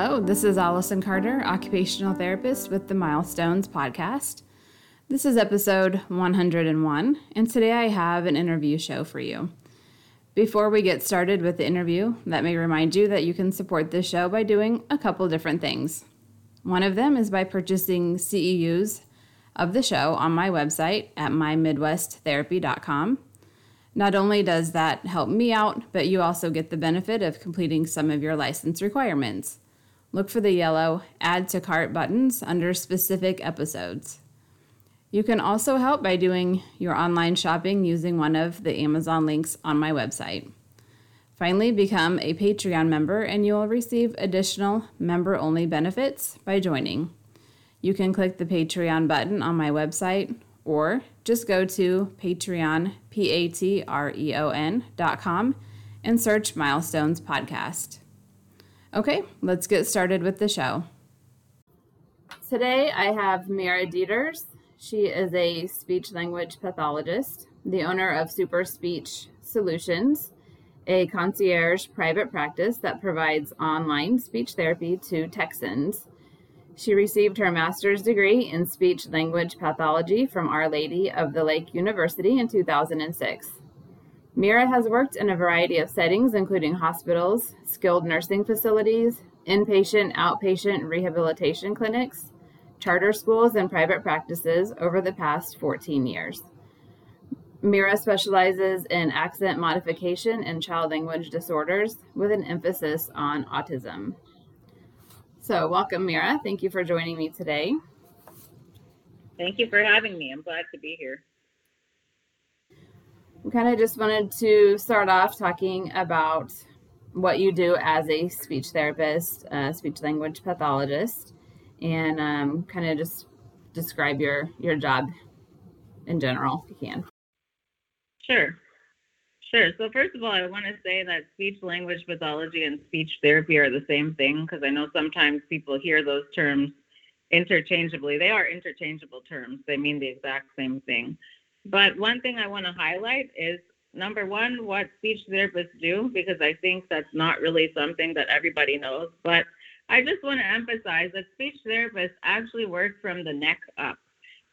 Hello, this is Allison Carter, occupational therapist with the Milestones podcast. This is episode 101, and today I have an interview show for you. Before we get started with the interview, let me remind you that you can support this show by doing a couple different things. One of them is by purchasing CEUs of the show on my website at mymidwesttherapy.com. Not only does that help me out, but you also get the benefit of completing some of your license requirements look for the yellow Add to Cart buttons under specific episodes. You can also help by doing your online shopping using one of the Amazon links on my website. Finally, become a Patreon member and you will receive additional member only benefits by joining. You can click the Patreon button on my website or just go to Patreon, P A T R E O N dot com and search Milestones Podcast. Okay, let's get started with the show. Today I have Mira Dieters. She is a speech language pathologist, the owner of Super Speech Solutions, a concierge private practice that provides online speech therapy to Texans. She received her master's degree in speech language pathology from Our Lady of the Lake University in 2006. Mira has worked in a variety of settings, including hospitals, skilled nursing facilities, inpatient, outpatient rehabilitation clinics, charter schools, and private practices over the past 14 years. Mira specializes in accent modification and child language disorders with an emphasis on autism. So, welcome, Mira. Thank you for joining me today. Thank you for having me. I'm glad to be here kind of just wanted to start off talking about what you do as a speech therapist, speech language pathologist, and um, kind of just describe your your job in general, if you can. Sure. Sure. So first of all, I want to say that speech language pathology and speech therapy are the same thing because I know sometimes people hear those terms interchangeably. They are interchangeable terms. They mean the exact same thing. But one thing I want to highlight is number one, what speech therapists do, because I think that's not really something that everybody knows. But I just want to emphasize that speech therapists actually work from the neck up.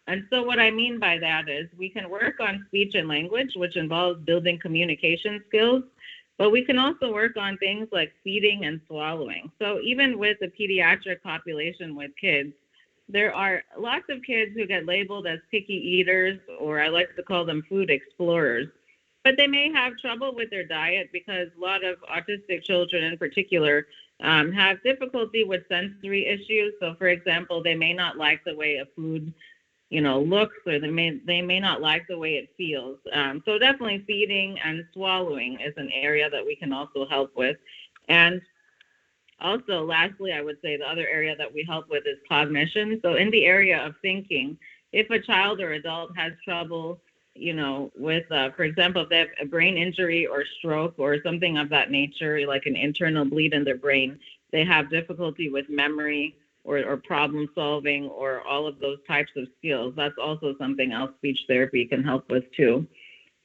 And so, what I mean by that is we can work on speech and language, which involves building communication skills, but we can also work on things like feeding and swallowing. So, even with the pediatric population with kids, there are lots of kids who get labeled as picky eaters, or I like to call them food explorers. But they may have trouble with their diet because a lot of autistic children, in particular, um, have difficulty with sensory issues. So, for example, they may not like the way a food, you know, looks, or they may they may not like the way it feels. Um, so, definitely feeding and swallowing is an area that we can also help with. And also, lastly, I would say the other area that we help with is cognition. So, in the area of thinking, if a child or adult has trouble, you know, with, uh, for example, if they have a brain injury or stroke or something of that nature, like an internal bleed in their brain, they have difficulty with memory or, or problem solving or all of those types of skills. That's also something else speech therapy can help with too.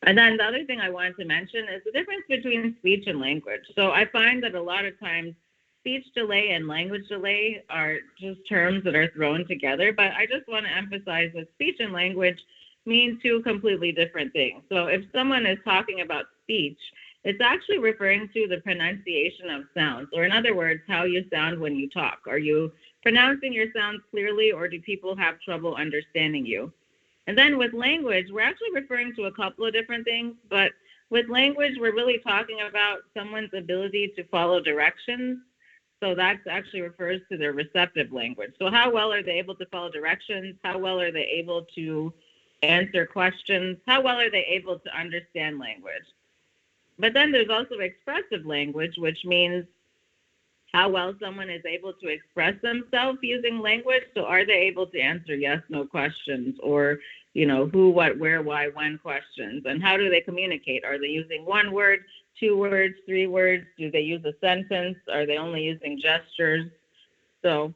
And then the other thing I wanted to mention is the difference between speech and language. So I find that a lot of times speech delay and language delay are just terms that are thrown together, but I just want to emphasize that speech and language mean two completely different things. So if someone is talking about speech, it's actually referring to the pronunciation of sounds, or in other words, how you sound when you talk. Are you pronouncing your sounds clearly, or do people have trouble understanding you? And then with language, we're actually referring to a couple of different things, but with language, we're really talking about someone's ability to follow directions so that actually refers to their receptive language. So how well are they able to follow directions? How well are they able to answer questions? How well are they able to understand language? But then there's also expressive language, which means how well someone is able to express themselves using language. So are they able to answer yes, no questions or, you know, who, what, where, why, when questions? And how do they communicate? Are they using one word? Two words, three words? Do they use a sentence? Are they only using gestures? So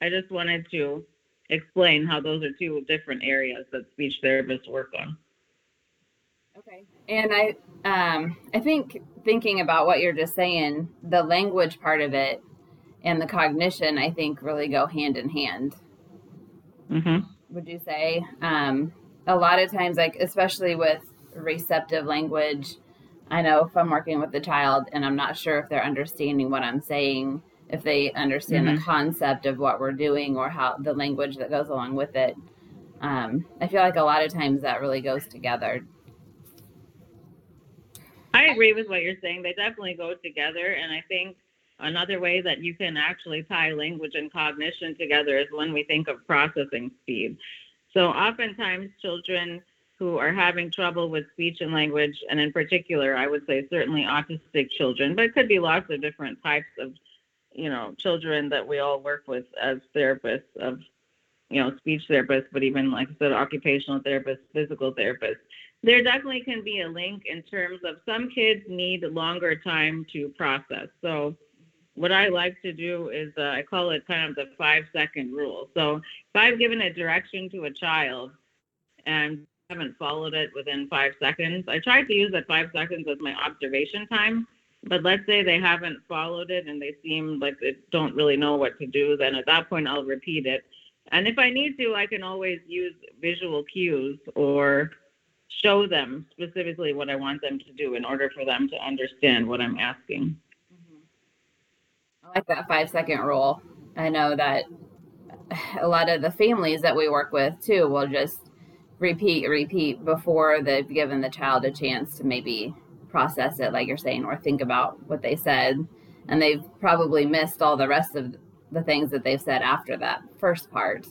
I just wanted to explain how those are two different areas that speech therapists work on. Okay. And I um I think thinking about what you're just saying, the language part of it and the cognition, I think, really go hand in hand. Mm-hmm. Would you say? Um, a lot of times, like especially with receptive language, I know if I'm working with a child and I'm not sure if they're understanding what I'm saying, if they understand mm-hmm. the concept of what we're doing or how the language that goes along with it. Um, I feel like a lot of times that really goes together. I agree with what you're saying. They definitely go together. And I think another way that you can actually tie language and cognition together is when we think of processing speed. So oftentimes children who are having trouble with speech and language, and in particular, I would say certainly autistic children, but it could be lots of different types of, you know, children that we all work with as therapists of, you know, speech therapists, but even like I said, occupational therapists, physical therapists. There definitely can be a link in terms of some kids need longer time to process. So what I like to do is uh, I call it kind of the five second rule. So if I've given a direction to a child and haven't followed it within five seconds, I tried to use that five seconds as my observation time. But let's say they haven't followed it and they seem like they don't really know what to do, then at that point I'll repeat it. And if I need to, I can always use visual cues or show them specifically what I want them to do in order for them to understand what I'm asking. I like that five second rule. I know that a lot of the families that we work with too will just repeat, repeat before they've given the child a chance to maybe process it, like you're saying, or think about what they said. And they've probably missed all the rest of the things that they've said after that first part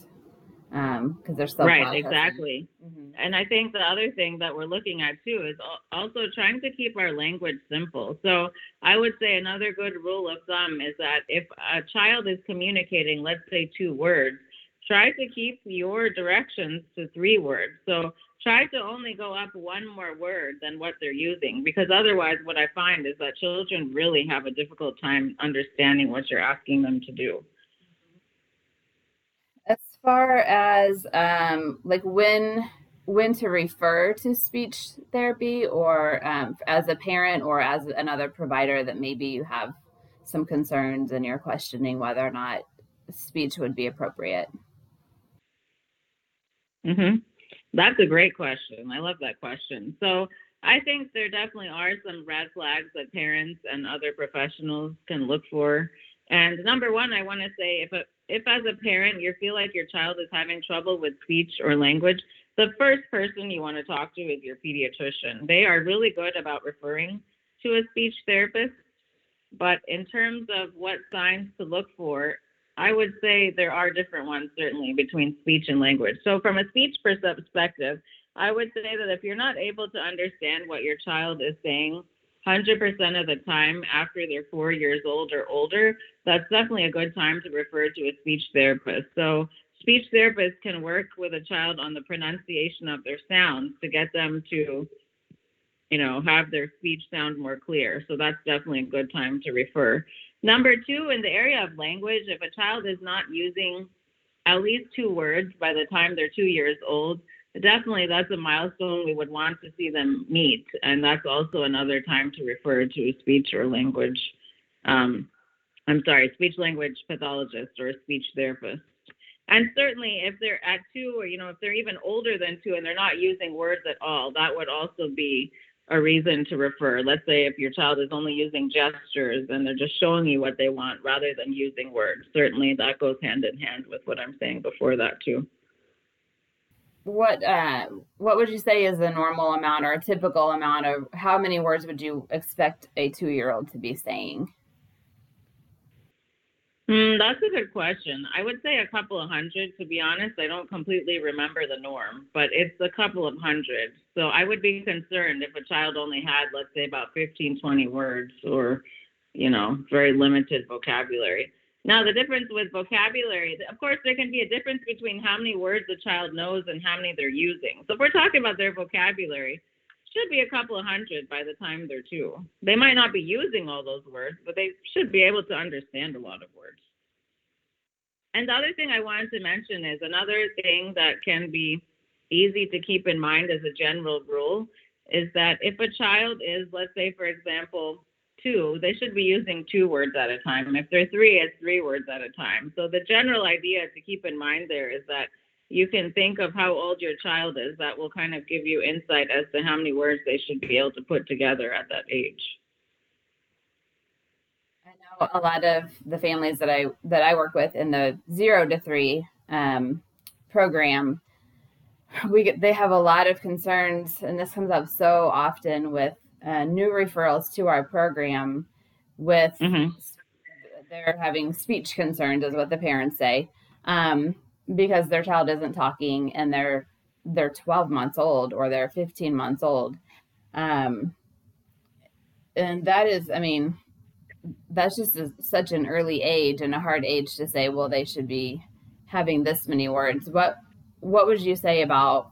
because um, they're still right processing. exactly mm-hmm. and i think the other thing that we're looking at too is also trying to keep our language simple so i would say another good rule of thumb is that if a child is communicating let's say two words try to keep your directions to three words. So try to only go up one more word than what they're using because otherwise what i find is that children really have a difficult time understanding what you're asking them to do. As far as um, like when when to refer to speech therapy or um, as a parent or as another provider that maybe you have some concerns and you're questioning whether or not speech would be appropriate mm-hmm. that's a great question i love that question so i think there definitely are some red flags that parents and other professionals can look for and number one i want to say if a if as a parent you feel like your child is having trouble with speech or language, the first person you want to talk to is your pediatrician. They are really good about referring to a speech therapist, but in terms of what signs to look for, I would say there are different ones certainly between speech and language. So from a speech perspective, I would say that if you're not able to understand what your child is saying 100% of the time after they're four years old or older, that's definitely a good time to refer to a speech therapist. So, speech therapists can work with a child on the pronunciation of their sounds to get them to, you know, have their speech sound more clear. So, that's definitely a good time to refer. Number two, in the area of language, if a child is not using at least two words by the time they're two years old, definitely that's a milestone we would want to see them meet. And that's also another time to refer to speech or language, um, I'm sorry, speech language pathologist or speech therapist. And certainly if they're at two or, you know, if they're even older than two and they're not using words at all, that would also be a reason to refer. Let's say if your child is only using gestures and they're just showing you what they want rather than using words. Certainly that goes hand in hand with what I'm saying before that too what uh, what would you say is the normal amount or a typical amount of how many words would you expect a two year old to be saying? Mm, that's a good question. I would say a couple of hundred. To be honest, I don't completely remember the norm, but it's a couple of hundred. So I would be concerned if a child only had, let's say, about 15, 20 words or, you know, very limited vocabulary. Now, the difference with vocabulary, of course, there can be a difference between how many words the child knows and how many they're using. So if we're talking about their vocabulary, should be a couple of hundred by the time they're two. They might not be using all those words, but they should be able to understand a lot of words. And the other thing I wanted to mention is another thing that can be easy to keep in mind as a general rule is that if a child is, let's say, for example, two, they should be using two words at a time. If they're three, it's three words at a time. So the general idea to keep in mind there is that you can think of how old your child is. That will kind of give you insight as to how many words they should be able to put together at that age. I know a lot of the families that I that I work with in the zero to three um, program, we get, they have a lot of concerns, and this comes up so often with uh, new referrals to our program with mm-hmm. they're having speech concerns, is what the parents say, um, because their child isn't talking and they're they're 12 months old or they're 15 months old. Um, and that is, I mean, that's just a, such an early age and a hard age to say, well, they should be having this many words. What what would you say about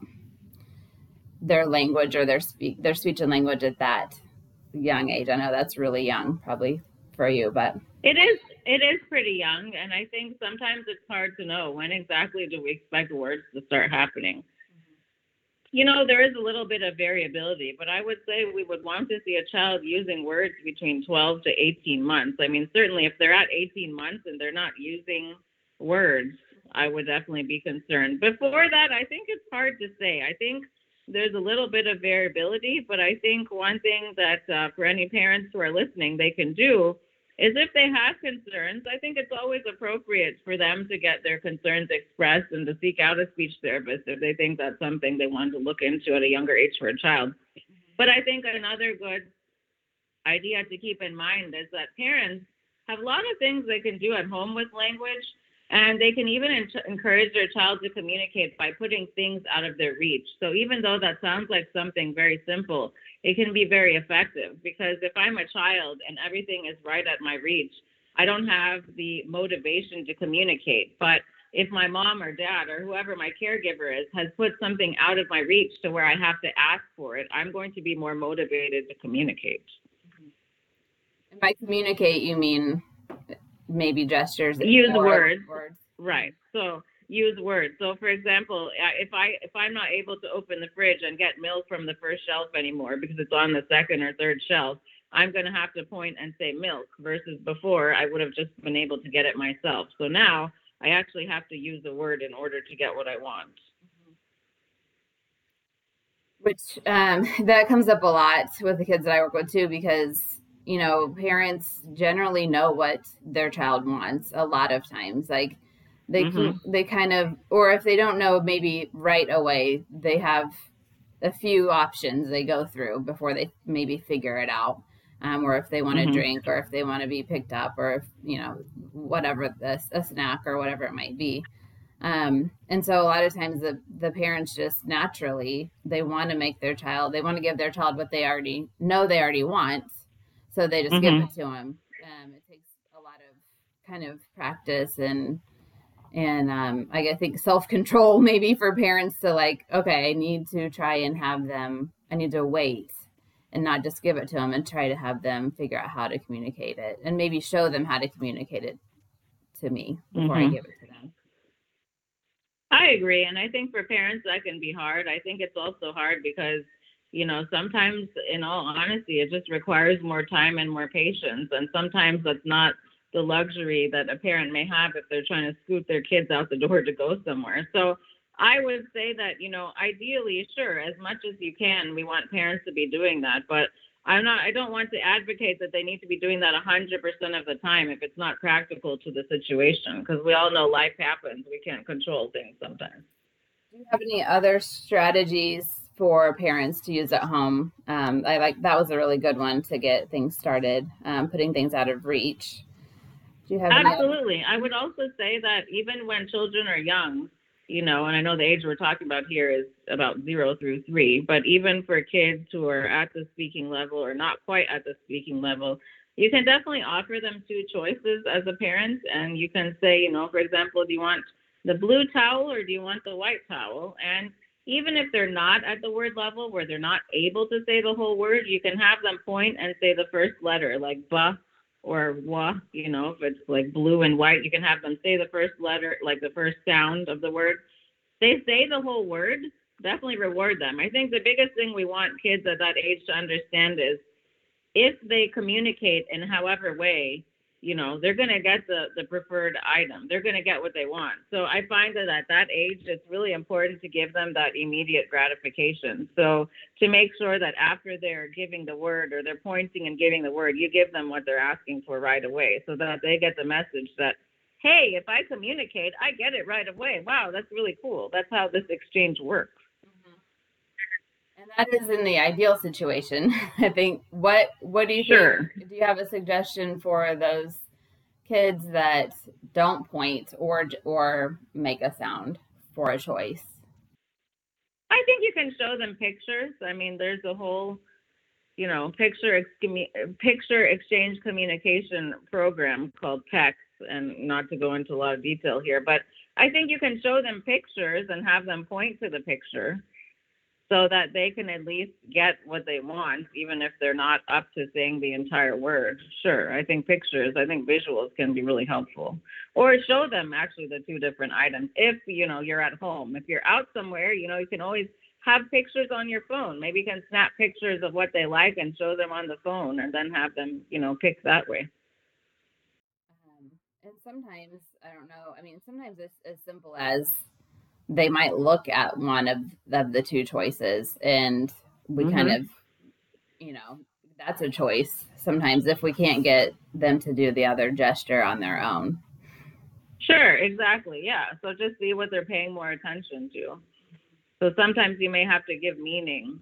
their language or their speak their speech and language at that young age? I know that's really young, probably for you, but it is it is pretty young, and I think sometimes it's hard to know when exactly do we expect words to start happening. You know, there is a little bit of variability, but I would say we would want to see a child using words between 12 to 18 months. I mean, certainly if they're at 18 months and they're not using words, I would definitely be concerned. Before that, I think it's hard to say. I think there's a little bit of variability, but I think one thing that uh, for any parents who are listening, they can do is if they have concerns, I think it's always appropriate for them to get their concerns expressed and to seek out a speech therapist if they think that's something they want to look into at a younger age for a child. But I think another good idea to keep in mind is that parents have a lot of things they can do at home with language and they can even encourage their child to communicate by putting things out of their reach. So even though that sounds like something very simple, it can be very effective because if I'm a child and everything is right at my reach, I don't have the motivation to communicate. But if my mom or dad or whoever my caregiver is has put something out of my reach to where I have to ask for it, I'm going to be more motivated to communicate. And by communicate, you mean maybe gestures use words. words. Right. So use words. So for example if i if i'm not able to open the fridge and get milk from the first shelf anymore because it's on the second or third shelf i'm going to have to point and say milk versus before i would have just been able to get it myself. So now i actually have to use a word in order to get what i want. Which um, that comes up a lot with the kids that i work with too because you know, parents generally know what their child wants a lot of times. Like they mm-hmm. they kind of or if they don't know maybe right away, they have a few options they go through before they maybe figure it out. Um, or if they want to mm-hmm. drink or if they want to be picked up or if you know whatever the, a snack or whatever it might be um, and so a lot of times the, the parents just naturally they want to make their child they want to give their child what they already know they already want so they just mm-hmm. give it to him. Um, it takes a lot of kind of practice and and um, I think self control maybe for parents to like, okay, I need to try and have them. I need to wait and not just give it to them and try to have them figure out how to communicate it and maybe show them how to communicate it to me before mm-hmm. I give it to them. I agree. And I think for parents, that can be hard. I think it's also hard because you know, sometimes, in all honesty, it just requires more time and more patience. And sometimes that's not the luxury that a parent may have if they're trying to scoot their kids out the door to go somewhere. So I would say that, you know, ideally, sure, as much as you can, we want parents to be doing that. But I'm not, I don't want to advocate that they need to be doing that 100% of the time if it's not practical to the situation, because we all know life happens. We can't control things sometimes. Do you have any other strategies for parents to use at home. Um, I like that was a really good one to get things started, um, putting things out of reach. Do you have absolutely? I would also say that even when children are young, you know, and I know the age we're talking about here is about zero through three, but even for kids who are at the speaking level or not quite at the speaking level, you can definitely offer them two choices as a parent, and you can say, you know, for example, do you want the blue towel or do you want the white towel? And even if they're not at the word level where they're not able to say the whole word, you can have them point and say the first letter, like ba or wa. You know, if it's like blue and white, you can have them say the first letter, like the first sound of the word. They say the whole word, definitely reward them. I think the biggest thing we want kids at that age to understand is if they communicate in however way, you know, they're going to get the, the preferred item. They're going to get what they want. So I find that at that age, it's really important to give them that immediate gratification. So to make sure that after they're giving the word or they're pointing and giving the word, you give them what they're asking for right away so that they get the message that, hey, if I communicate, I get it right away. Wow, that's really cool. That's how this exchange works. And that is in the ideal situation. I think. What What do you sure. think? Do you have a suggestion for those kids that don't point or or make a sound for a choice? I think you can show them pictures. I mean, there's a whole, you know, picture ex- picture exchange communication program called PECS, and not to go into a lot of detail here, but I think you can show them pictures and have them point to the picture so that they can at least get what they want, even if they're not up to saying the entire word. Sure, I think pictures, I think visuals can be really helpful. Or show them actually the two different items. If you know you're at home, if you're out somewhere, you know you can always have pictures on your phone. Maybe you can snap pictures of what they like and show them on the phone, and then have them you know pick that way. Um, and sometimes I don't know. I mean, sometimes it's as simple as they might look at one of, of the two choices and we mm-hmm. kind of you know that's a choice sometimes if we can't get them to do the other gesture on their own. Sure exactly yeah so just see what they're paying more attention to. So sometimes you may have to give meaning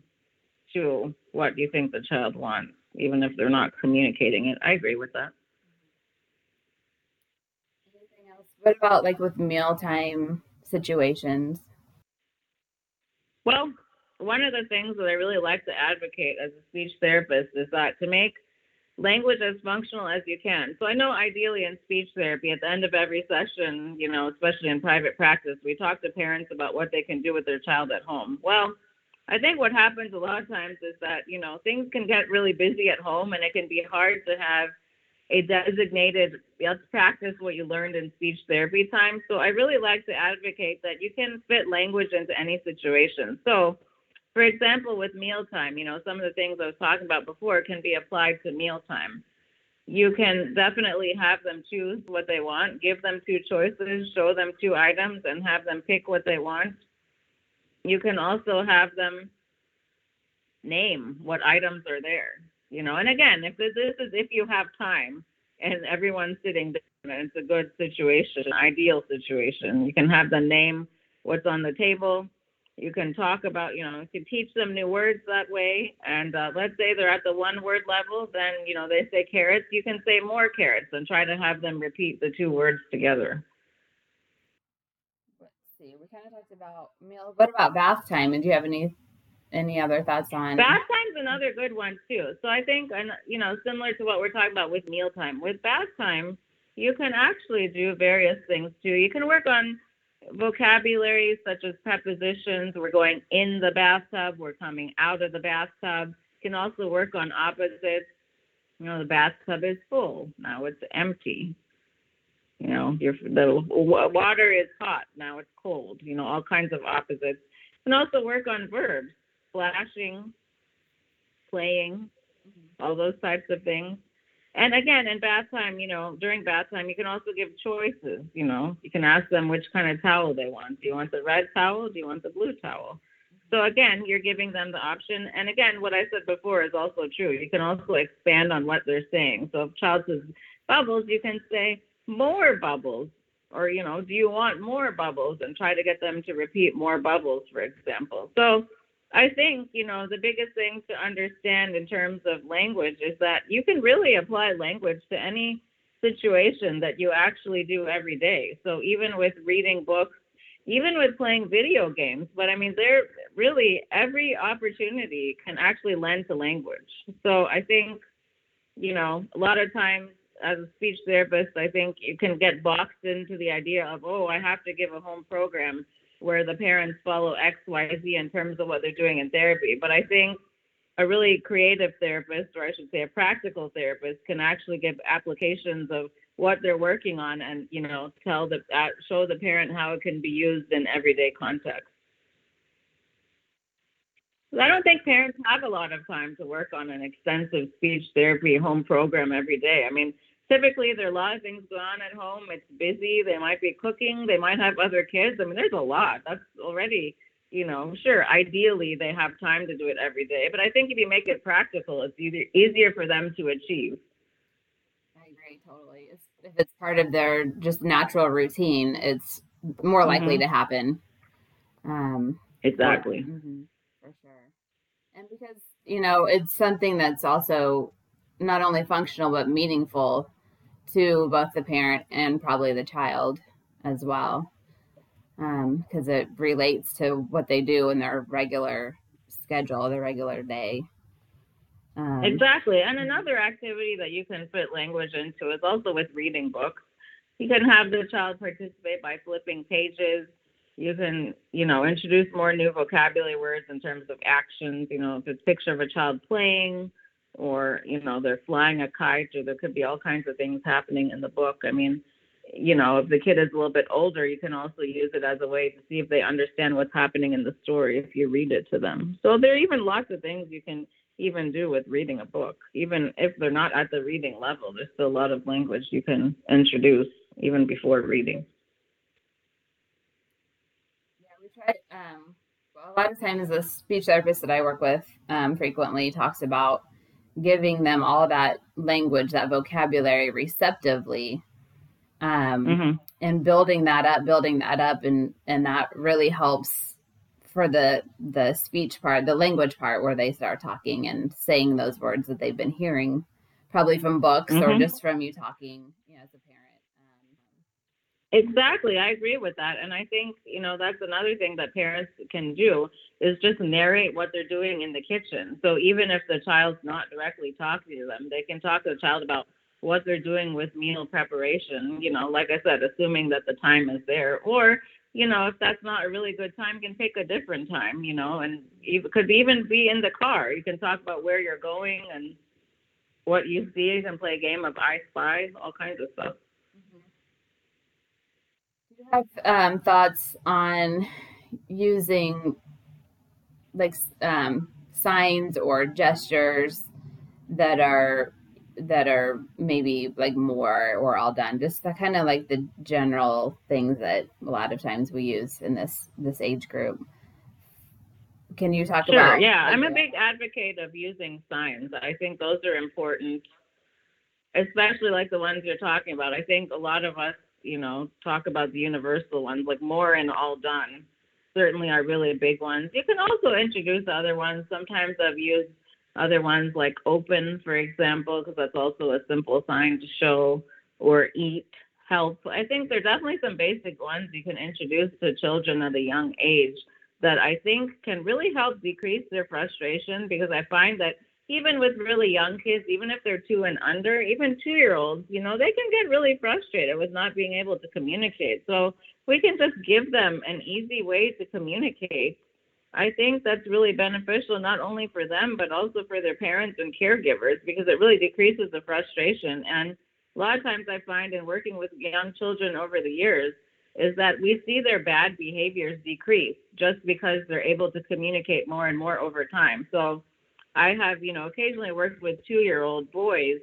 to what you think the child wants even if they're not communicating it. I agree with that. Anything else? What about like with mealtime situations? Well, one of the things that I really like to advocate as a speech therapist is that to make language as functional as you can. So I know ideally in speech therapy, at the end of every session, you know, especially in private practice, we talk to parents about what they can do with their child at home. Well, I think what happens a lot of times is that, you know, things can get really busy at home and it can be hard to have a designated let's practice what you learned in speech therapy time. So I really like to advocate that you can fit language into any situation. So for example, with mealtime, you know, some of the things I was talking about before can be applied to mealtime. You can definitely have them choose what they want, give them two choices, show them two items, and have them pick what they want. You can also have them name what items are there you know? And again if this is if you have time and everyone's sitting down it's a good situation ideal situation you can have them name what's on the table. You can talk about you know you can teach them new words that way. And uh, let's say they're at the one word level then you know they say carrots. You can say more carrots and try to have them repeat the two words together. Let's see we kind of talked about meal what about bath time and do you have any any other thoughts on bath time's another good one too. So i think and you know similar to what we're talking about with mealtime with bath time you can actually do various things too. You can work on vocabulary such as prepositions. We're going in the bathtub. We're coming out of the bathtub. You can also work on opposites. You know the bathtub is full. Now it's empty. You know your the water is hot. Now it's cold. You know all kinds of opposites. You can also work on verbs splashing, playing, mm-hmm. all those types of things. And again, in bath time, you know, during bath time, you can also give choices. You know, you can ask them which kind of towel they want. Do you want the red towel? Do you want the blue towel? So again, you're giving them the option. And again, what I said before is also true. You can also expand on what they're saying. So if child says bubbles, you can say more bubbles. Or, you know, do you want more bubbles? And try to get them to repeat more bubbles, for example. So I think, you know, the biggest thing to understand in terms of language is that you can really apply language to any situation that you actually do every day. So even with reading books, even with playing video games, but I mean, there really every opportunity can actually lend to language. So I think, you know, a lot of times as a speech therapist, I think you can get boxed into the idea of, oh, I have to give a home program where the parents follow X, Y, Z in terms of what they're doing in therapy. But I think a really creative therapist, or I should say a practical therapist, can actually give applications of what they're working on and you know tell the uh, show the parent how it can be used in everyday context. I don't think parents have a lot of time to work on an extensive speech therapy home program every day. I mean, typically there are a lot of things going on at home. It's busy. They might be cooking. They might have other kids. I mean, there's a lot. That's already, you know, sure. Ideally, they have time to do it every day. But I think if you make it practical, it's either easier for them to achieve. I agree totally. If it's part of their just natural routine, it's more likely mm-hmm. to happen. Um, exactly. mm-hmm, for sure. And because, you know, it's something that's also not only functional but meaningful to both the parent and probably the child as well. Because um, it relates to what they do in their regular schedule their regular day. Um, exactly. And another activity that you can fit language into is also with reading books. You can have the child participate by flipping pages. You can you know introduce more new vocabulary words in terms of actions you know if it's picture of a child playing or you know they're flying a kite or there could be all kinds of things happening in the book. I mean you know if the kid is a little bit older you can also use it as a way to see if they understand what's happening in the story if you read it to them. So there are even lots of things you can even do with reading a book. Even if they're not at the reading level there's still a lot of language you can introduce even before reading. Yeah we try um well, a lot of times the speech therapist that i work with um, frequently talks about giving them all that language, that vocabulary receptively, um, mm-hmm. and building that up, building that up, and and that really helps for the the speech part, the language part, where they start talking and saying those words that they've been hearing, probably from books mm-hmm. or just from you talking, you know, as a parent. Exactly. I agree with that. And I think, you know, that's another thing that parents can do is just narrate what they're doing in the kitchen. So even if the child's not directly talking to them, they can talk to the child about what they're doing with meal preparation, you know, like I said, assuming that the time is there. Or, you know, if that's not a really good time, can pick a different time, you know, and could even be in the car. You can talk about where you're going and what you see. You can play a game of I Spy, all kinds of stuff have um, thoughts on using like um, signs or gestures that are that are maybe like more or all done? Just kind of like the general things that a lot of times we use in this this age group. Can you talk sure, about yeah. I'm a big advocate of using signs. I think those are important especially like the ones you're talking about. I think a lot of us you know, talk about the universal ones, like more and all done, certainly are really big ones. You can also introduce other ones. Sometimes I've used other ones like open, for example, because that's also a simple sign to show, or eat, help. I think there are definitely some basic ones you can introduce to children at a young age that I think can really help decrease their frustration because I find that even with really young kids, even if they're two and under, even two year olds, you know, they can get really frustrated with not being able to communicate. So we can just give them an easy way to communicate. I think that's really beneficial not only for them, but also for their parents and caregivers because it really decreases the frustration. And a lot of times I find in working with young children over the years is that we see their bad behaviors decrease just because they're able to communicate more and more over time. So I have, you know, occasionally worked with two year old boys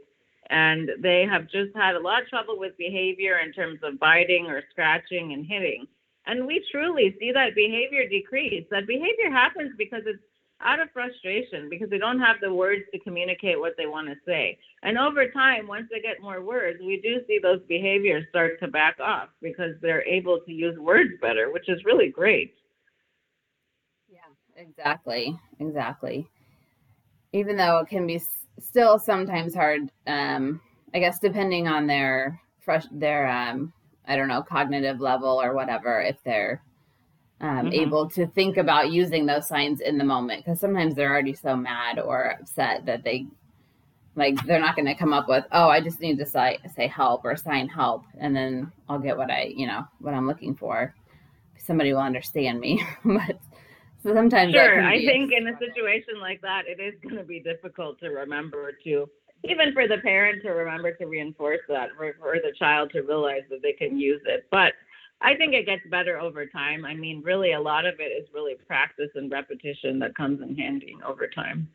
and they have just had a lot of trouble with behavior in terms of biting or scratching and hitting. And we truly see that behavior decrease. That behavior happens because it's out of frustration because they don't have the words to communicate what they want to say. And over time, once they get more words, we do see those behaviors start to back off because they're able to use words better, which is really great. Yeah, exactly. Exactly even though it can be still sometimes hard um i guess depending on their fresh their um i don't know cognitive level or whatever if they're um, mm-hmm. able to think about using those signs in the moment because sometimes they're already so mad or upset that they like they're not going to come up with oh i just need to say, say help or sign help and then i'll get what i you know what i'm looking for somebody will understand me but so sometimes sure. I think in a situation like that, it is going to be difficult to remember to, even for the parent to remember to reinforce that, for, for the child to realize that they can use it. But I think it gets better over time. I mean, really, a lot of it is really practice and repetition that comes in handy over time.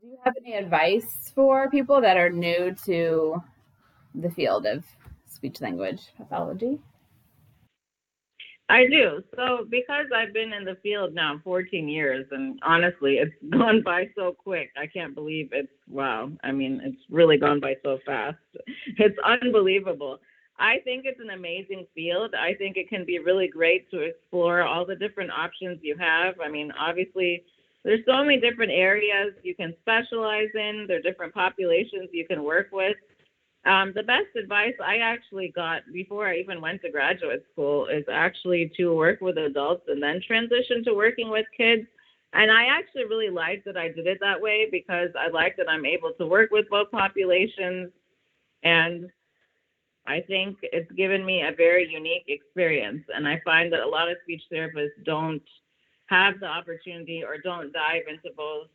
Do you have any advice for people that are new to the field of speech language pathology? I do. So, because I've been in the field now 14 years, and honestly, it's gone by so quick. I can't believe it's wow. I mean, it's really gone by so fast. It's unbelievable. I think it's an amazing field. I think it can be really great to explore all the different options you have. I mean, obviously, there's so many different areas you can specialize in, there are different populations you can work with. Um, the best advice I actually got before I even went to graduate school is actually to work with adults and then transition to working with kids. And I actually really liked that I did it that way because I like that I'm able to work with both populations. And I think it's given me a very unique experience. And I find that a lot of speech therapists don't have the opportunity or don't dive into both,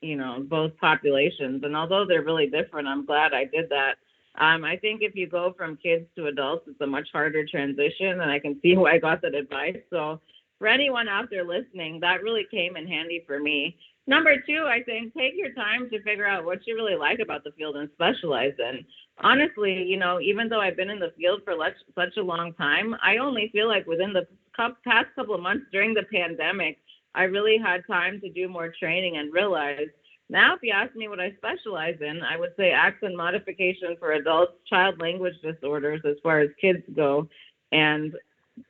you know, both populations. And although they're really different, I'm glad I did that. Um, I think if you go from kids to adults, it's a much harder transition, and I can see why I got that advice. So, for anyone out there listening, that really came in handy for me. Number two, I think take your time to figure out what you really like about the field and specialize in. Honestly, you know, even though I've been in the field for such a long time, I only feel like within the past couple of months during the pandemic, I really had time to do more training and realize now, if you ask me what I specialize in, I would say accent modification for adults, child language disorders as far as kids go, and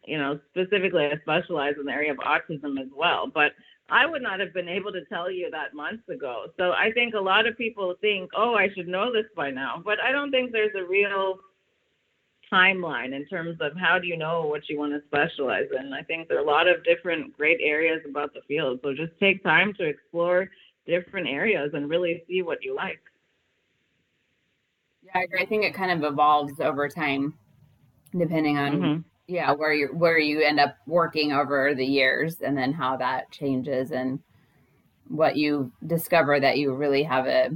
you know, specifically I specialize in the area of autism as well. But I would not have been able to tell you that months ago. So I think a lot of people think, oh, I should know this by now. But I don't think there's a real timeline in terms of how do you know what you want to specialize in. I think there are a lot of different great areas about the field. So just take time to explore different areas and really see what you like. Yeah, I agree. I think it kind of evolves over time, depending on mm-hmm. yeah where you where you end up working over the years, and then how that changes and what you discover that you really have a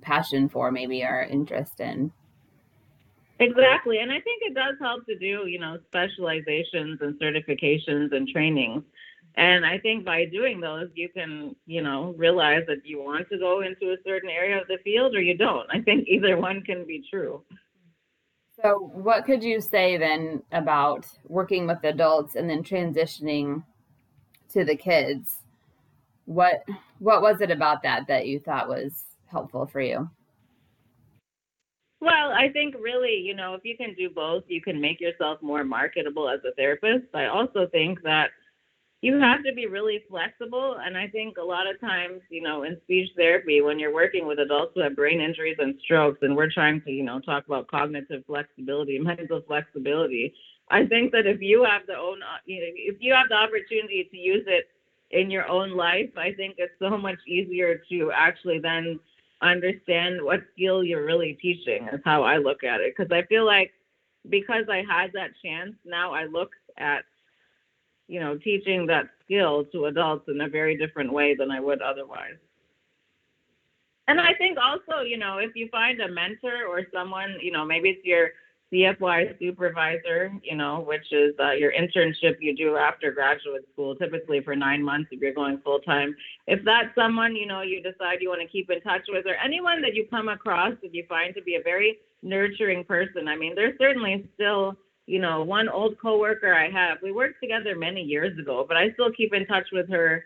passion for, maybe or interest in. Exactly. And I think it does help to do, you know, specializations and certifications and trainings. And I think by doing those, you can, you know, realize that you want to go into a certain area of the field or you don't. I think either one can be true. So, what could you say then about working with adults and then transitioning to the kids? What what was it about that that you thought was helpful for you? Well, I think really, you know, if you can do both, you can make yourself more marketable as a therapist. I also think that you have to be really flexible. And I think a lot of times, you know, in speech therapy, when you're working with adults who have brain injuries and strokes, and we're trying to, you know, talk about cognitive flexibility, mental flexibility, I think that if you have the own, you know, if you have the opportunity to use it in your own life, I think it's so much easier to actually then understand what skill you're really teaching is how I look at it. Because I feel like because I had that chance, now I look at, you know, teaching that skill to adults in a very different way than I would otherwise. And I think also, you know, if you find a mentor or someone, you know, maybe it's your CFY supervisor, you know, which is uh, your internship you do after graduate school, typically for nine months if you're going full time. If that's someone, you know, you decide you want to keep in touch with, or anyone that you come across that you find to be a very nurturing person. I mean, there's certainly still, you know, one old coworker I have. We worked together many years ago, but I still keep in touch with her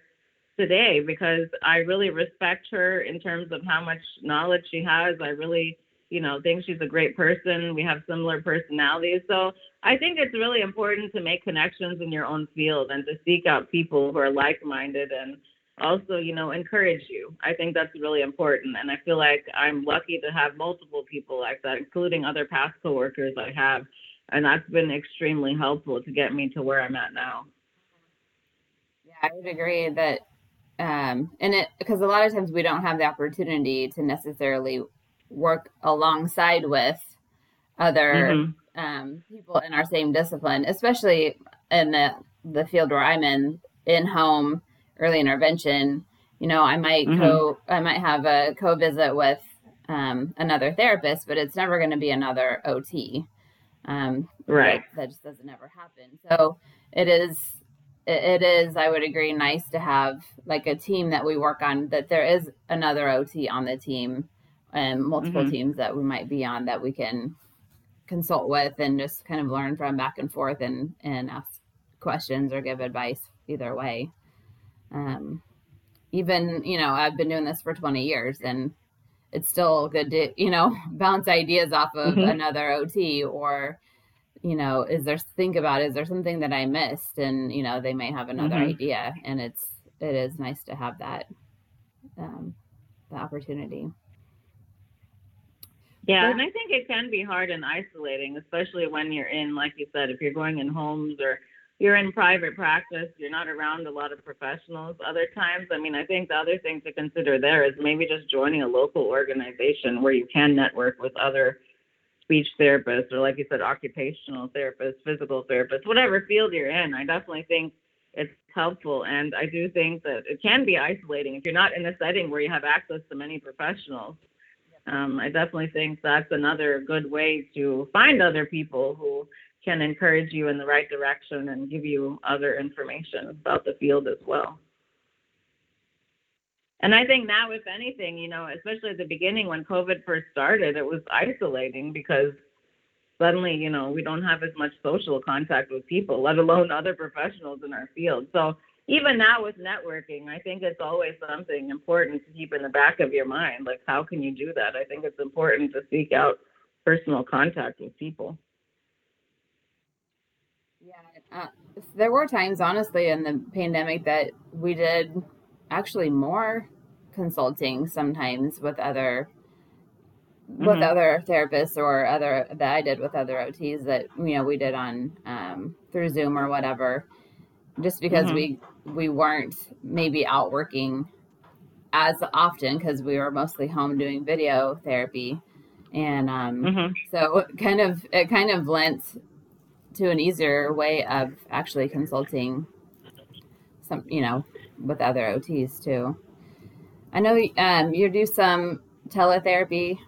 today because I really respect her in terms of how much knowledge she has. I really you know, think she's a great person. We have similar personalities. So I think it's really important to make connections in your own field and to seek out people who are like minded and also, you know, encourage you. I think that's really important. And I feel like I'm lucky to have multiple people like that, including other past coworkers I have. And that's been extremely helpful to get me to where I'm at now. Yeah, I would agree that um and it because a lot of times we don't have the opportunity to necessarily work alongside with other mm-hmm. um, people in our same discipline, especially in the the field where I'm in, in home early intervention. You know, I might mm-hmm. co I might have a co visit with um, another therapist, but it's never going to be another OT. Um, right. That, that just doesn't ever happen. So it is it is i would agree nice to have like a team that we work on that there is another ot on the team and multiple mm-hmm. teams that we might be on that we can consult with and just kind of learn from back and forth and and ask questions or give advice either way um even you know i've been doing this for 20 years and it's still good to you know bounce ideas off of mm-hmm. another ot or you know, is there think about is there something that I missed? And you know, they may have another mm-hmm. idea, and it's it is nice to have that um, the opportunity. Yeah, and I think it can be hard and isolating, especially when you're in, like you said, if you're going in homes or you're in private practice, you're not around a lot of professionals. Other times, I mean, I think the other thing to consider there is maybe just joining a local organization where you can network with other speech therapists or like you said occupational therapists, physical therapists, whatever field you're in. I definitely think it's helpful. And i do think that it can be isolating if you're not in a setting where you have access to many professionals um, i definitely think that's another good way to find other people who can encourage you in the right direction and give you other information about the field as well and I think now, if anything, you know, especially at the beginning when COVID first started, it was isolating because suddenly, you know, we don't have as much social contact with people, let alone other professionals in our field. So even now with networking, I think it's always something important to keep in the back of your mind. Like, how can you do that? I think it's important to seek out personal contact with people. Yeah, uh, there were times, honestly, in the pandemic that we did actually more consulting sometimes with other mm-hmm. with other therapists or other that I did with other OTs that you know we did on um, through Zoom or whatever, just because mm-hmm. we we weren't maybe out working as often because we were mostly home doing video therapy, and um, mm-hmm. so it kind of it kind of lent to an easier way of actually consulting some you know with other OTs too. I know um, you do some teletherapy.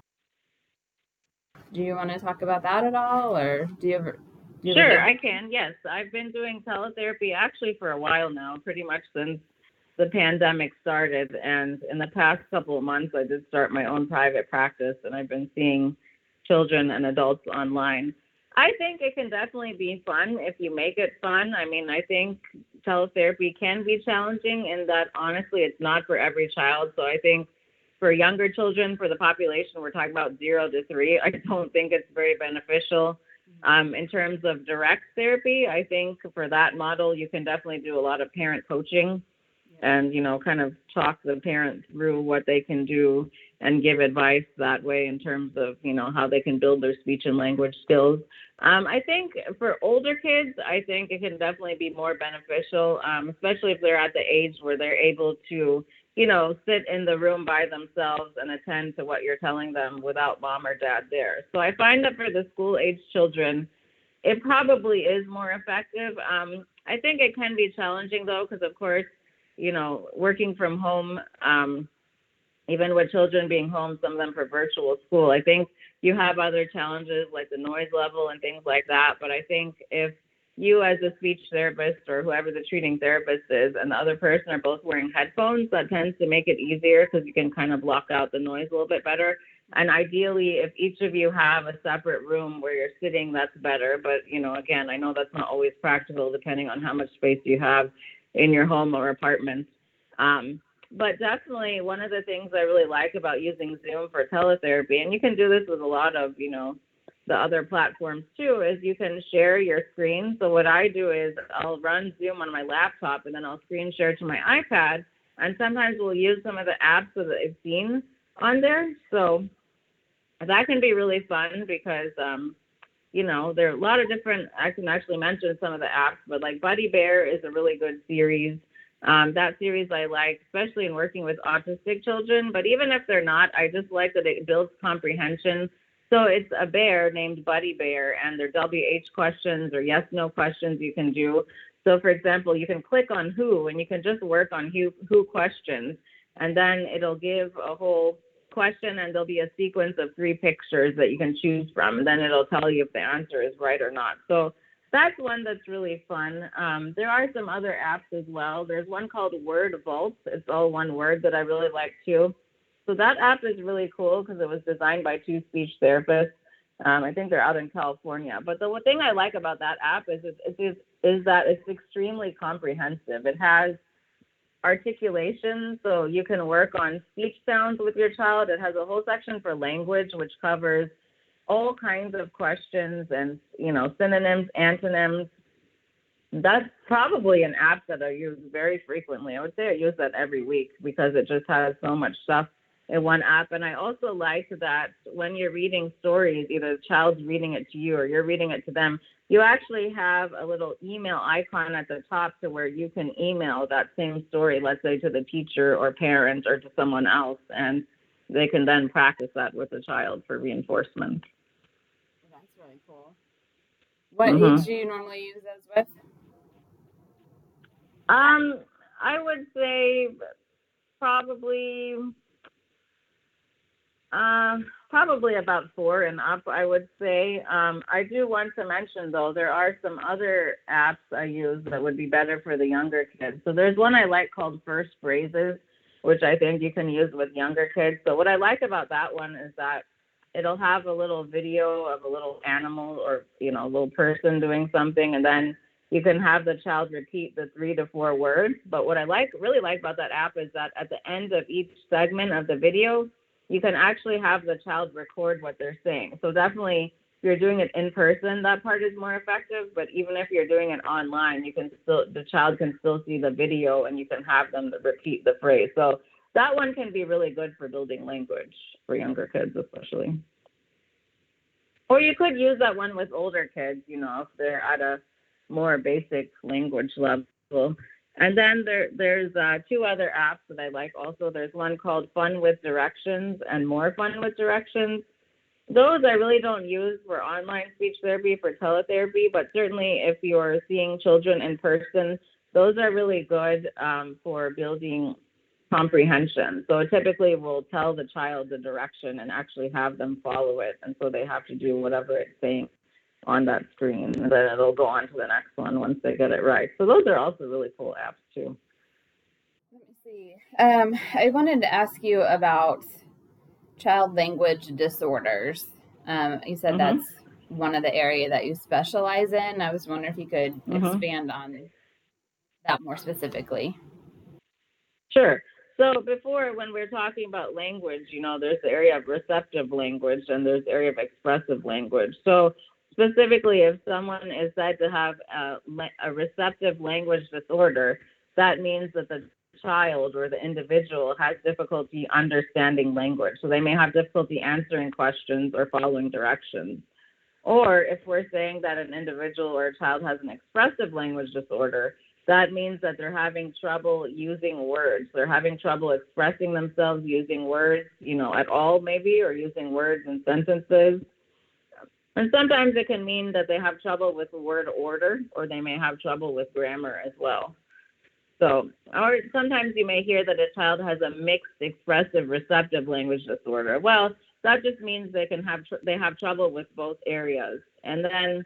Do you want to talk about that at all, or do you ever? You sure. I can. Yes, I've been doing teletherapy actually for a while now, pretty much since the pandemic started. And in the past couple of months, I did start my own private practice, and I've been seeing children and adults online. I think it can definitely be fun if you make it fun. I mean, I think teletherapy can be challenging in that honestly, it's not for every child. So I think for younger children, for the population, we're talking about zero to three, I don't think it's very beneficial. Um, in terms of direct therapy, I think for that model, you can definitely do a lot of parent coaching and, you know, kind of talk the parent through what they can do and give advice that way in terms of, you know, how they can build their speech and language skills. Um, I think for older kids, I think it can definitely be more beneficial, um, especially if they're at the age where they're able to, you know, sit in the room by themselves and attend to what you're telling them without mom or dad there. So I find that for the school age children, it probably is more effective. Um, I think it can be challenging though, because of course, you know, working from home, um, even with children being home, some of them for virtual school, I think you have other challenges like the noise level and things like that. But I think if you as a speech therapist or whoever the treating therapist is and the other person are both wearing headphones, that tends to make it easier because you can kind of block out the noise a little bit better. And ideally, if each of you have a separate room where you're sitting, that's better. But, you know, again, I know that's not always practical depending on how much space you have in your home or apartment. Um, but definitely one of the things I really like about using Zoom for teletherapy, and you can do this with a lot of, you know, the other platforms too, is you can share your screen. So what I do is I'll run Zoom on my laptop and then I'll screen share to my iPad. And sometimes we'll use some of the apps that I've seen on there. So that can be really fun because, um, you know, there are a lot of different, I can actually mention some of the apps, but like Buddy Bear is a really good series. Um, that series I like, especially in working with autistic children. But even if they're not, I just like that it builds comprehension. So it's a bear named Buddy Bear, and they're WH questions or yes no questions you can do. So, for example, you can click on who, and you can just work on who, who questions, and then it'll give a whole question and there'll be a sequence of three pictures that you can choose from. And then it'll tell you if the answer is right or not. So that's one that's really fun. Um, there are some other apps as well. There's one called Word Vault. It's all one word that I really like too. So that app is really cool because it was designed by two speech therapists. Um, I think they're out in California. But the thing I like about that app is, is, is, is that it's extremely comprehensive. It has articulation, so you can work on speech sounds with your child. It has a whole section for language, which covers all kinds of questions and you know synonyms, antonyms. That's probably an app that I use very frequently. I would say I use that every week because it just has so much stuff in one app. And I also like that when you're reading stories, either the child's reading it to you or you're reading it to them, you actually have a little email icon at the top to where you can email that same story, let's say to the teacher or parent or to someone else, and they can then practice that with the child for reinforcement. That's really cool. What mm-hmm. age do you normally use those with? Um, I would say probably um, probably about four and up, I would say. Um, I do want to mention, though, there are some other apps I use that would be better for the younger kids. So there's one I like called First Phrases, which I think you can use with younger kids. So what I like about that one is that it'll have a little video of a little animal or you know a little person doing something, and then you can have the child repeat the three to four words. But what I like really like about that app is that at the end of each segment of the video you can actually have the child record what they're saying. So definitely if you're doing it in person, that part is more effective. But even if you're doing it online, you can still the child can still see the video and you can have them repeat the phrase. So that one can be really good for building language for younger kids, especially. Or you could use that one with older kids, you know, if they're at a more basic language level. And then there, there's uh, two other apps that I like also. There's one called Fun with Directions and More Fun with Directions. Those I really don't use for online speech therapy, for teletherapy, but certainly if you're seeing children in person, those are really good um, for building comprehension. So typically we'll tell the child the direction and actually have them follow it. And so they have to do whatever it's saying on that screen, and then it'll go on to the next one once they get it right. So those are also really cool apps too. Let me see. Um, I wanted to ask you about child language disorders. Um, you said mm-hmm. that's one of the area that you specialize in. I was wondering if you could mm-hmm. expand on that more specifically. Sure. So before, when we are talking about language, you know, there's the area of receptive language and there's the area of expressive language. So Specifically, if someone is said to have a, a receptive language disorder, that means that the child or the individual has difficulty understanding language. So they may have difficulty answering questions or following directions. Or if we're saying that an individual or a child has an expressive language disorder, that means that they're having trouble using words. They're having trouble expressing themselves using words, you know, at all maybe, or using words in sentences. And sometimes it can mean that they have trouble with word order or they may have trouble with grammar as well. So, or sometimes you may hear that a child has a mixed expressive receptive language disorder. Well, that just means they can have tr- they have trouble with both areas. And then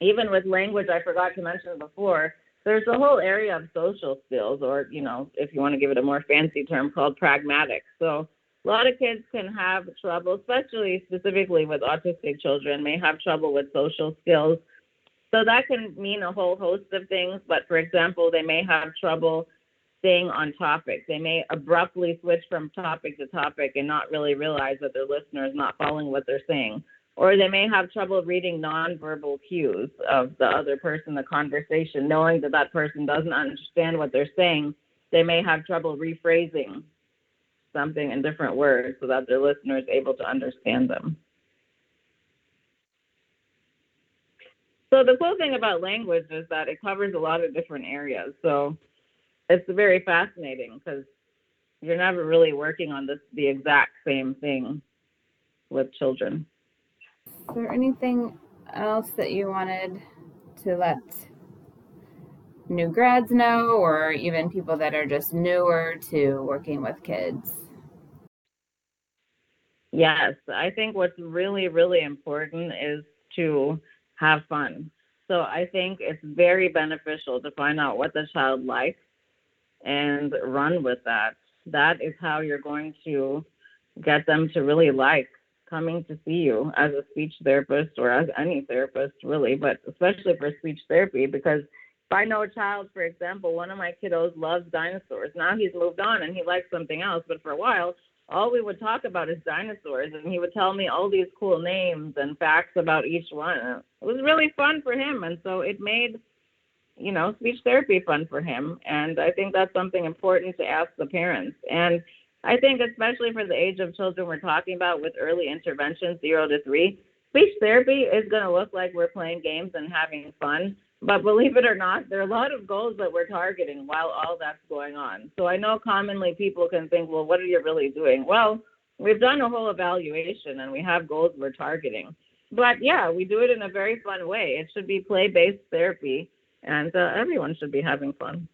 even with language, I forgot to mention before, there's a whole area of social skills, or you know, if you want to give it a more fancy term, called pragmatics. So a lot of kids can have trouble, especially specifically with autistic children, may have trouble with social skills. So that can mean a whole host of things. But for example, they may have trouble staying on topic. They may abruptly switch from topic to topic and not really realize that their listener is not following what they're saying. Or they may have trouble reading nonverbal cues of the other person, the conversation, knowing that that person doesn't understand what they're saying. They may have trouble rephrasing something in different words so that their listener is able to understand them. So the cool thing about language is that it covers a lot of different areas. So it's very fascinating because you're never really working on this the exact same thing with children. Is there anything else that you wanted to let new grads know or even people that are just newer to working with kids? Yes, I think what's really, really important is to have fun. So I think it's very beneficial to find out what the child likes and run with that. That is how you're going to get them to really like coming to see you as a speech therapist or as any therapist, really, but especially for speech therapy. Because if I know a child, for example, one of my kiddos loves dinosaurs. Now he's moved on and he likes something else, but for a while, all we would talk about is dinosaurs and he would tell me all these cool names and facts about each one. It was really fun for him and so it made you know speech therapy fun for him and i think that's something important to ask the parents. And i think especially for the age of children we're talking about with early intervention zero to three speech therapy is going to look like we're playing games and having fun but believe it or not, there are a lot of goals that we're targeting while all that's going on. So I know commonly people can think, well, what are you really doing? Well, we've done a whole evaluation and we have goals we're targeting. But yeah, we do it in a very fun way. It should be play based therapy and uh, everyone should be having fun.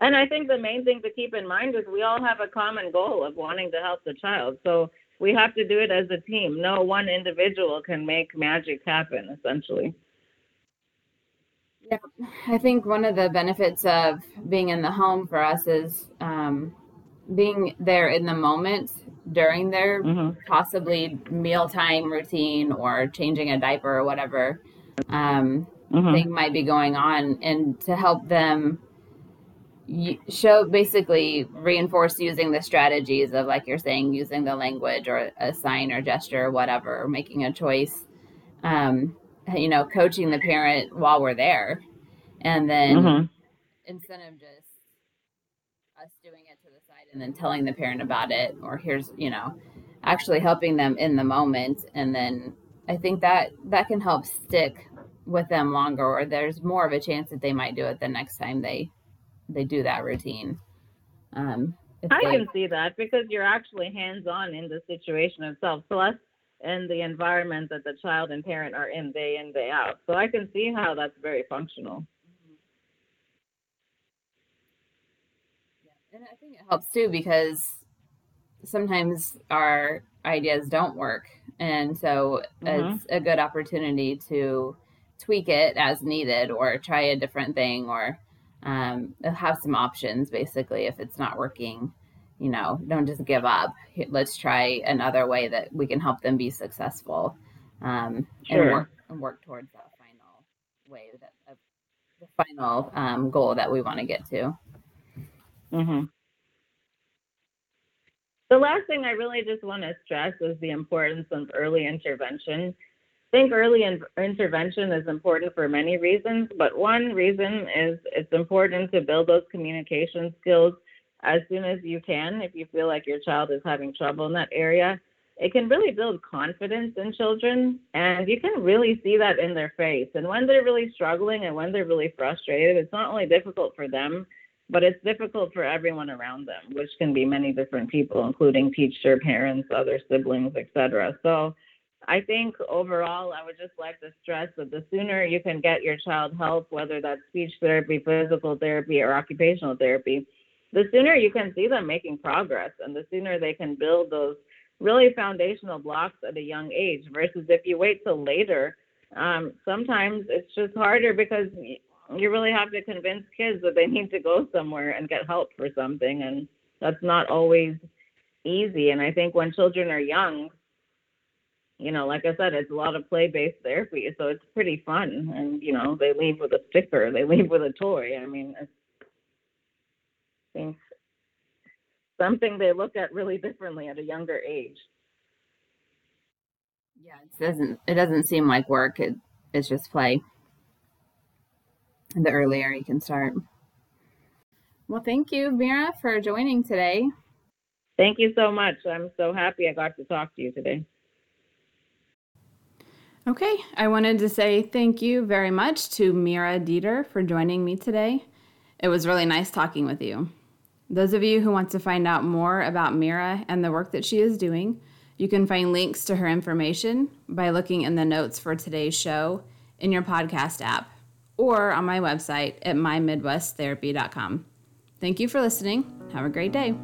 And I think the main thing to keep in mind is we all have a common goal of wanting to help the child. So we have to do it as a team. No one individual can make magic happen, essentially. Yeah, I think one of the benefits of being in the home for us is um, being there in the moment during their mm-hmm. possibly mealtime routine or changing a diaper or whatever um, mm-hmm. thing might be going on, and to help them show basically reinforce using the strategies of like you're saying using the language or a sign or gesture or whatever making a choice um, you know, coaching the parent while we're there. And then mm-hmm. instead of just us doing it to the side and then telling the parent about it, or here's, you know, actually helping them in the moment. And then I think that that can help stick with them longer, or there's more of a chance that they might do it the next time they they do that routine. Um, I they, can see that because you're actually hands on in the situation itself. Plus, and the environment that the child and parent are in day in day out. So I can see how that's very functional. Yeah, and I think it helps too because sometimes our ideas don't work, and so mm-hmm. it's a good opportunity to tweak it as needed or try a different thing or um, have some options basically if it's not working you know, don't just give up. Let's try another way that we can help them be successful um, sure. and work and work towards that final way that uh, the final um, goal that we want to get to. Mm-hmm. The last thing I really just want to stress is the importance of early intervention. I think early in- intervention is important for many reasons, but one reason is it's important to build those communication skills as soon as you can if you feel like your child is having trouble in that area. It can really build confidence in children, and you can really see that in their face. And when they're really struggling and when they're really frustrated, it's not only difficult for them, but it's difficult for everyone around them, which can be many different people, including teacher, parents, other siblings, etc. So I think overall, I would just like to stress that the sooner you can get your child help, whether that's speech therapy, physical therapy, or occupational therapy, the sooner you can see them making progress and the sooner they can build those really foundational blocks at a young age versus if you wait till later um, sometimes it's just harder because you really have to convince kids that they need to go somewhere and get help for something and that's not always easy. And i think when children are young you know like i said it's a lot of play based therapy so it's pretty fun. And you know they leave with a sticker they leave with a toy. I mean it's think something they look at really differently at a younger age. Yeah, it doesn't it doesn't seem like work. It it's just play. The earlier you can start. Well, thank you, Mira, for joining today. Thank you so much. I'm so happy I got to talk to you today. Okay, I wanted to say thank you very much to Mira Dieter for joining me today. It was really nice talking with you. Those of you who want to find out more about Mira and the work that she is doing, you can find links to her information by looking in the notes for today's show in your podcast app or on my website at mymidwesttherapy.com. Thank you for listening. Have a great day.